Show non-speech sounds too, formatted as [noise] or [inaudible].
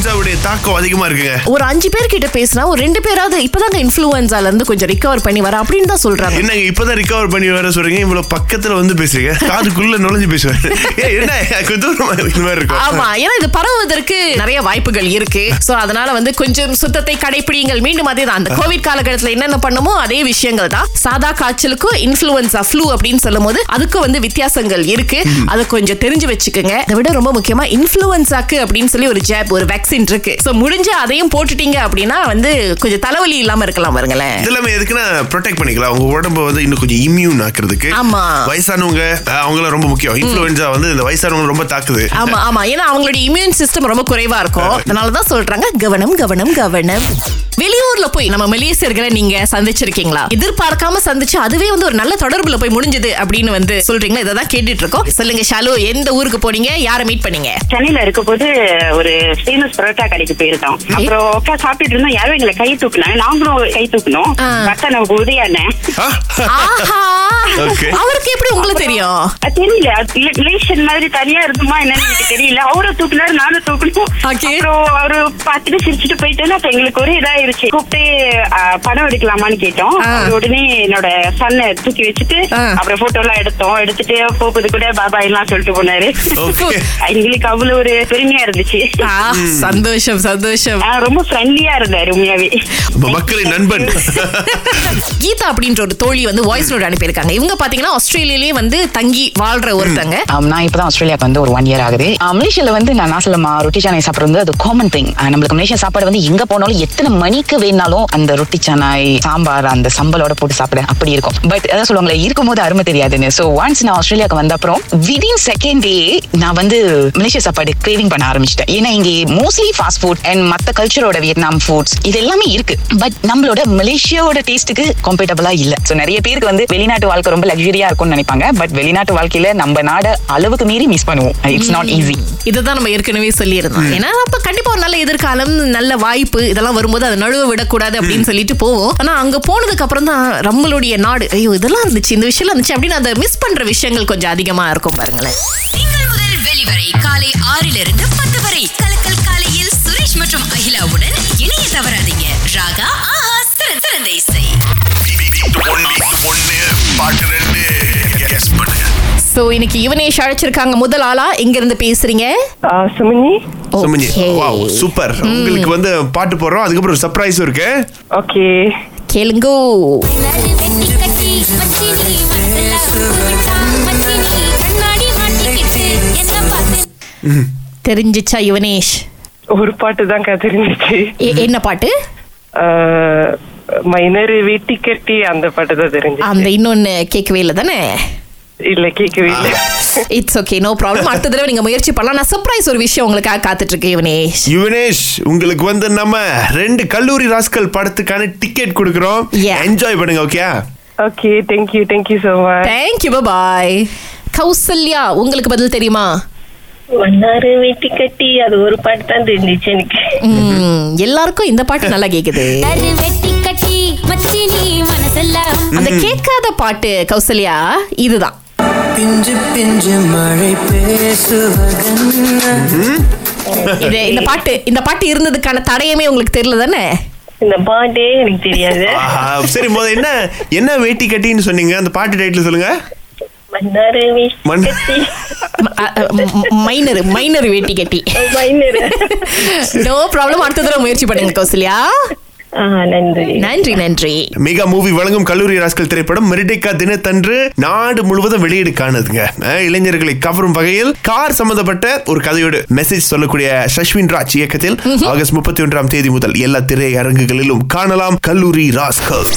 இன்ஃபுளுன்சாவுடைய தாக்கம் அதிகமா இருக்குங்க. ஒரு அஞ்சு பேர் கிட்ட பேசினா ஒரு ரெண்டு பேராவது இப்பதாங்க இன்ஃபுளுன்சால இருந்து கொஞ்சம் ரிகவர் பண்ணி வர அப்படின்னு தான் சொல்றாங்க. என்னங்க இப்பதான் ரிகவர் பண்ணி வர சொல்றீங்க? இவ்வளவு பக்கத்துல வந்து பேசுறீங்க. காதுக்குள்ள நுழைஞ்சு பேசுவேன் ஏய், என்ன? கொஞ்சம் தூரமா இந்த மாதிரி இருக்கும். ஆமா ஏன்னா இது பரவுவதற்கு நிறைய வாய்ப்புகள் இருக்கு. சோ அதனால வந்து கொஞ்சம் சுத்தத்தை கடைபிடிங்கள் மீண்டும் அதே தான் அந்த கோவிட் காலகட்டத்துல என்னென்ன பண்ணுமோ அதே விஷயங்கள் தான். சாதா காய்ச்சலுக்கும் இன்ஃபுளுன்சா ஃப்ளூ அப்படின்னு சொல்லும் போது அதுக்கும் வந்து வித்தியாசங்கள் இருக்கு. அதை கொஞ்சம் தெரிஞ்சு வச்சுக்கோங்க. அதை விட ரொம்ப முக்கியமா இன்ஃபுளுன்சாக்கு அப்படின்னு சொல்லி ஒரு ஜாப் ஒரு வேக்சின் இருக்கு. சோ முடிஞ்சு அதையும் போட்டுட்டீங்க அப்படின்னா வந்து கொஞ்சம் தலைவலி இல்லாம இருக்கலாம் பாருங்களேன். இதெல்லாமே எதுக்குன்னா ப்ரொடெக்ட் பண்ணிக்கலாம். உங்க உடம்ப வந்து இன்னும் கொஞ்சம் இம்யூன் ஆக்குறதுக்கு. ஆமா. வயசானவங்க அஹ், அவங்களாம் ரொம்ப முக்கியம். இன்ஃபுளுன்சா வந்து இந்த வயசானவங்க ரொம்ப தாக்குது. ஆமா ஆமா. ஏன்னா அவங்களுடைய இம்யூன் சிஸ்டம் ரொம்ப குறைவா இருக்கும். அதனாலதான் சொல்றாங்க கவனம் கவனம் கவனம். வெளியூர்ல போய் நம்ம மலேசியர்களை நீங்க சந்திச்சிருக்கீங்களா? எதிர்பார்க்காம சந்திச்சு அதுவே வந்து ஒரு நல்ல தொடர்புல போய் முடிஞ்சது அப்படின்னு வந்து சொல்றீங்களா? இதை தான் கேட்டுட்டு இருக்கோம் சொல்லுங்க ஷாலு எந்த ஊருக்கு போனீங்க? யாரை மீட் பண்ணீங்க? சென்னையில இருக்க போது ஒரு ஃபேமஸ் பரோட்டா கடைக்கு போயிருந்தோம். அப்புறம் உட்கா சாப்பிட்டுட்டு இருந்தோம். யாரும் எங்களை கை தூக்குனாங்க. நாங்களும் கை தூக்கணும். பார்த்தா நம்ம உதயானே. அவருக்கு எப்படி உங்களுக்கு தெரியும்? தெரியல. ரிலேஷன் மாதிரி தனியா இருக்குமா என்னன்னு எனக்கு தெரியல. அவரும் தூக்குனாரு நானும் தூக்கணும். அப்புறம் அவரு பார்த்துட்டு சிரிச்சுட்டு போயிட்டு அப்ப எங்களுக்கு ஒரு இதாயிருச்சு கூப்பிட்டு படம் எடுக்கலாமான்னு கேட்டோம். உடனே என்னோட சன்னை தூக்கி வச்சுட்டு. அப்புறம் போட்டோ எல்லாம் எடுத்தோம். எடுத்துட்டு போகுது கூட பாபா எல்லாம் சொல்லிட்டு போனாரு. [laughs] எங்களுக்கு அவ்வளவு ஒரு பெருமையா இருந்துச்சு. சந்தோஷம் சந்தோஷம். ஆ, ரொம்ப ஃப்ரெண்ட்லியா இருந்தாரு உண்மையாவே. மக்களின் நண்பன். கீதா அப்படின்ற ஒரு தோழி வந்து வாய்ஸ் நோட் அனுப்பியிருக்காங்க. இவங்க பாத்தீங்கன்னா ஆஸ்திரேலியாலே வந்து தங்கி வாழ்ற ஒருத்தங்க. Um, நான் இப்பதான் ஆஸ்திரேலியாக்கு வந்து ஒரு ஒன் இயர் ஆகுது. மலேசியால வந்து நான் நாசலமா ரொட்டி சாணை சாப்பிடுறது அது காமன் திங் நம்மளுக்கு மலேசியா சாப்பாடு வந்து எங்க போனாலும் எத்தனை மணிக்கு வேணாலும் அந்த ரொட்டி சாணாய் சாம்பார் அந்த சம்பலோட போட்டு சாப்பிட. அப்படி இருக்கும். பட் அதான் சொல்லுவாங்களே இருக்கும்போது அருமை தெரியாதுன்னு. சோ ஒன்ஸ் நான் ஆஸ்திரேலியாக்கு வந்த அப்புறம் விதின் செகண்ட் டே நான் வந்து மலேசியா சாப்பாடு கிரேவிங் பண்ண ஆரம்பிச்சிட்டேன். ஏன்னா இங்கே மோஸ்ட்லி ஃபாஸ்ட் ஃபுட் அண்ட் மத்த கல்ச்சரோட வியட்நாம் ஃபுட்ஸ் இது எல்லாமே இருக்கு. பட் நம்மளோட மலேசியாவோட டேஸ்ட்டுக்கு கம்பேட்டபிளா இல்ல. சோ நிறைய பேருக்கு வந்து வெளிநாட்டு வாழ்க்கை ரொம்ப லக்ஸரியா இருக்கும்னு நினைப்பாங்க. பட் வெளிநாட்டு வாழ்க்கையில நம்ம நாட அளவுக்கு மீறி மிஸ் பண்ணுவோம். இட்ஸ் நாட் ஈஸி இதுதான் நம்ம ஏற்கனவே சொல்லியிருந்தோம். ஏன்னா அப்ப கண்டிப்பா ஒரு நல்ல எதிர்காலம் நல்ல வாய்ப்பு இதெல்லாம் வரும்போது அதை நழுவ விடக்கூடாது அப்படின்னு சொல்லிட்டு போவோம். ஆனா அங்க போனதுக்கு அப்புறம் தான் நம்மளுடைய நாடு. ஐயோ இதெல்லாம் இருந்துச்சு இந்த விஷயம் இருந்துச்சு அப்படின்னு அதை மிஸ் பண்ற விஷயங்கள் கொஞ்சம் அதிகமா இருக்கும் பாருங்களேன். திங்கள் முதல் வெளிவரை காலை ஆறிலிருந்து பத்து வரை. கலக்கல் காலையில் சுரேஷ் மற்றும் அகிலாவுடன் இணைய தவறாதீங்க. ராகா சோ இன்னைக்கு யுவனேஷ் அழைச்சிருக்காங்க. முதல் ஆளா எங்க இருந்து பேசுறீங்க சுமனி. Okay. வாவ் சூப்பர் உங்களுக்கு வந்து பாட்டு போடுறோம். அதுக்கப்புறம் ஒரு சர்ப்ரைஸ் இருக்கு. ஓகே. கேளுங்கோ. தெரிஞ்சிச்சா யுவனேஷ் ஒரு பாட்டு தான் தெரிஞ்சிச்சு. என்ன பாட்டு? மைனர் வெட்டி கட்டி அந்த பாட்டு தான் தெரிஞ்சு அந்த இன்னொன்னு கேட்கவே இல்லை தானே? இல்ல கேட்கவே இல்லை. இட்ஸ் ஓகே நோ ப்ராப்ளம் அடுத்த தடவை நீங்க முயற்சி பண்ணலாம். நான் சர்ப்ரைஸ் ஒரு விஷயம் உங்களுக்காக காத்துட்டு இருக்கேன் யுவனேஷ். யுவனேஷ் உங்களுக்கு வந்து நம்ம ரெண்டு கல்லூரி ராஸ்கல் படத்துக்கான டிக்கெட் கொடுக்குறோம். Yeah. என்ஜாய் பண்ணுங்க okay okay thank you thank you so much thank you bye Kausalya உங்களுக்கு பதில் தெரியுமா? வெட்டி கட்டி அது ஒரு பாட்டு தான் தெரிஞ்சிச்சு எனக்கு. ம், எல்லாருக்கும் இந்த பாட்டு நல்லா கேக்குது. [laughs] அந்த கேட்காத பாட்டு கௌசல்யா இதுதான். பிஞ்சு பிஞ்சு மழை பேசுவதென்ன? இது இந்த பாட்டு இந்த பாட்டு இருந்ததுக்கான தடயமே உங்களுக்கு தெரியல தானே இந்த பாட்டே எனக்கு தெரியாது. ஆஹா, சரி முதல்ல என்ன என்ன வேட்டி கட்டின்னு சொன்னீங்க? அந்த பாட்டு டைட்டில் சொல்லுங்க. மைனர் மைனர் வேட்டி கட்டி. மைனர். நோ ப்ராப்ளம் அடுத்த தடவை முயற்சி பண்ணுங்க கௌசல்யா. நன்றி. நன்றி நன்றி. மெகா மூவி வழங்கும் கல்லூரி ராஸ்கல் திரைப்படம் மெரிடேக்கா தினத்தன்று நாடு முழுவதும் வெளியீடு காணுதுங்க. இளைஞர்களை கவரும் வகையில் கார் சம்பந்தப்பட்ட ஒரு கதையோடு மெசேஜ் சொல்லக்கூடிய சஷ்வின் ராஜ் இயக்கத்தில் ஆகஸ்ட் முப்பத்தி ஒன்றாம் தேதி முதல் எல்லா திரையரங்குகளிலும் காணலாம் கல்லூரி ராஸ்கல்.